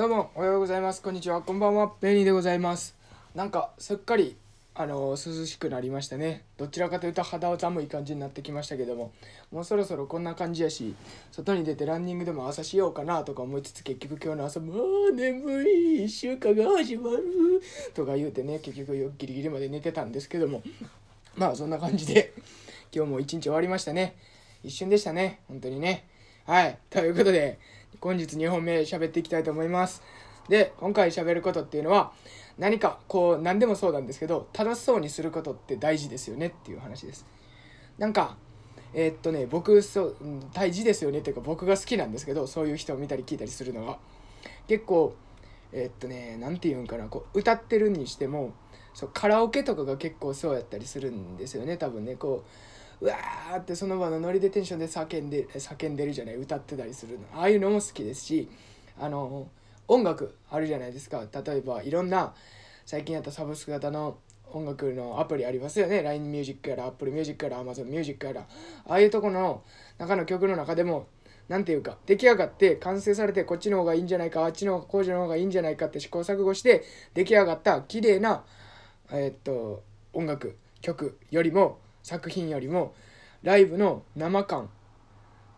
どうもおはようございます。こんにちは。こんばんは。ベニーでございます。なんかすっかりあの涼しくなりましたね。どちらかというと肌寒い感じになってきましたけども。もうそろそろこんな感じやし外に出てランニングでも朝しようかなとか思いつつ結局今日の朝もう眠い。1週間が始まる。とか言うてね結局ギリギリまで寝てたんですけども。まあそんな感じで今日も一日終わりましたね。一瞬でしたね。本当にね。はい。ということで本日2本目喋っていきたいと思います。で今回喋ることっていうのは何かこう何でもそうなんですけど楽しそうにすることって大事ですよねっていう話です。なんかえー、っとね僕そう大事ですよねっていうか僕が好きなんですけどそういう人を見たり聞いたりするのが結構えー、っとね何て言うんかなこう歌ってるにしてもそうカラオケとかが結構そうやったりするんですよね多分ね。こううわーってその場のノリでテンションで叫んで叫んでるじゃない歌ってたりするの。ああいうのも好きですしあの音楽あるじゃないですか。例えばいろんな最近やったサブスク型の音楽のアプリありますよね。LINE ミュージックやら Apple ミュージックやら Amazon ミュージックやら。ああいうとこの中の曲の中でも何て言うか出来上がって完成されてこっちの方がいいんじゃないかあっちの工場の方がいいんじゃないかって試行錯誤して出来上がった綺麗なえー、っと音楽曲よりも作品よりもライブの生感っ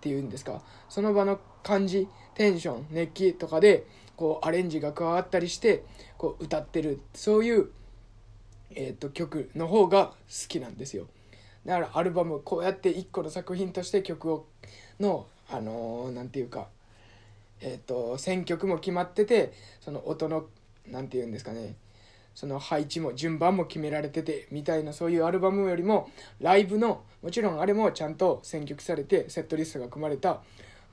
ていうんですか。その場の感じテンション熱気とかでこうアレンジが加わったりしてこう歌ってるそういう、えー、と曲の方が好きなんですよ。だからアルバムこうやって一個の作品として曲をのあの何、ー、て言うかえっ、と選曲も決まっててその音の何て言うんですかね。その配置も順番も決められててみたいなそういうアルバムよりもライブのもちろんあれもちゃんと選曲されてセットリストが組まれた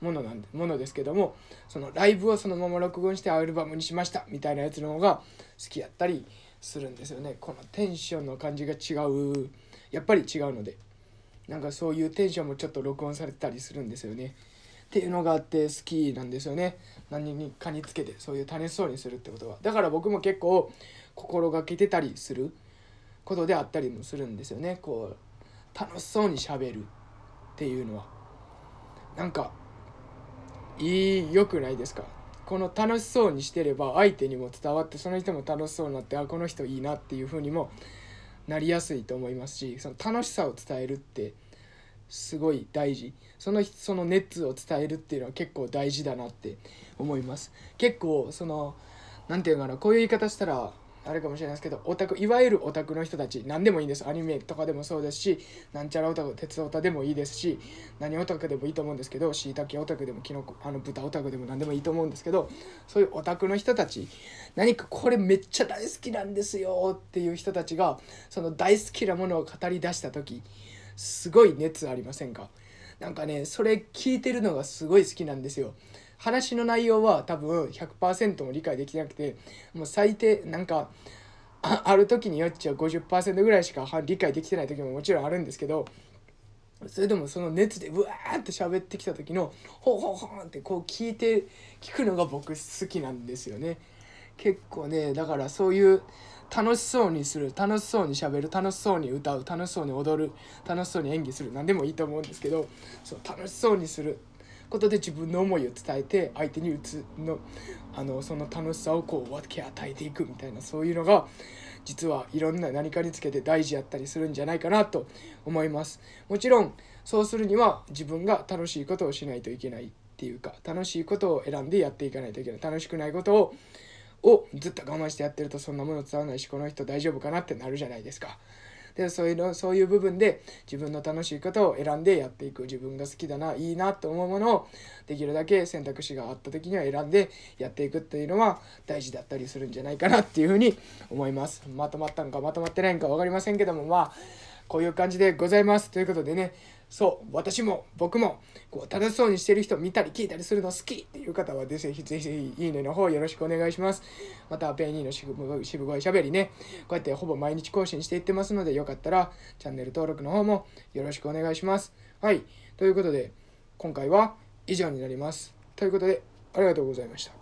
ものなんでものですけどもそのライブをそのまま録音してアルバムにしましたみたいなやつの方が好きやったりするんですよね。このテンションの感じが違う。やっぱり違うのでなんかそういうテンションもちょっと録音されてたりするんですよね。っていうのがあって好きなんですよね。何にかにつけてそういう楽しそうにするってことは。だから僕も結構心がけてたりすることであったりもするんですよね。こう楽しそうにしゃべるっていうのは。なんかいい良くないですか？この楽しそうにしてれば相手にも伝わってその人も楽しそうになってあこの人いいなっていう風にもなりやすいと思いますしその楽しさを伝えるってすごい大事そのその熱を伝えるっていうのは結構大事だなって思います。結構その何て言うのかなこういう言い方したらあれかもしれないですけどオタクいわゆるオタクの人たち何でもいいんです。アニメとかでもそうですしなんちゃらオタク鉄オタでもいいです。し何オタクでもいいと思うんですけどしいたけオタクでもキノコあの豚オタクでも何でもいいと思うんですけどそういうオタクの人たち何かこれめっちゃ大好きなんですよっていう人たちがその大好きなものを語り出した時すごい熱ありませんか？なんかねそれ聞いてるのがすごい好きなんですよ。話の内容は多分100%も理解できなくてもう最低なんかある時によっちゃ50%ぐらいしか理解できてない時ももちろんあるんですけどそれでもその熱でうわーって喋ってきた時のほうほうほうってこう聞いて聞くのが僕好きなんですよね。結構ねだからそういう楽しそうにする楽しそうにしゃべる楽しそうに歌う楽しそうに踊る楽しそうに演技する何でもいいと思うんですけどそう楽しそうにする。ことで自分の思いを伝えて相手に打つのあのその楽しさをこう分け与えていくみたいなそういうのが実はいろんな何かにつけて大事やったりするんじゃないかなと思います。もちろんそうするには自分が楽しいことをしないといけないっていうか楽しいことを選んでやっていかないといけない。楽しくないことををずっと我慢してやってるとそんなもの伝わないしこの人大丈夫かなってなるじゃないですか。でそういうのそういう部分で自分の楽しいことを選んでやっていく自分が好きだないいなと思うものをできるだけ選択肢があった時には選んでやっていくっていうのは大事だったりするんじゃないかなっていうふうに思いますまとまったのかまとまってないのか分かりませんけどもまあこういう感じでございます。ということでね。そう私も僕もこう楽しそうにしてる人見たり聞いたりするの好きっていう方はぜひぜひいいねの方よろしくお願いします。またペイニーの渋声しゃべりね。こうやってほぼ毎日更新していってますのでよかったらチャンネル登録の方もよろしくお願いします。はい。ということで今回は以上になります。ということでありがとうございました。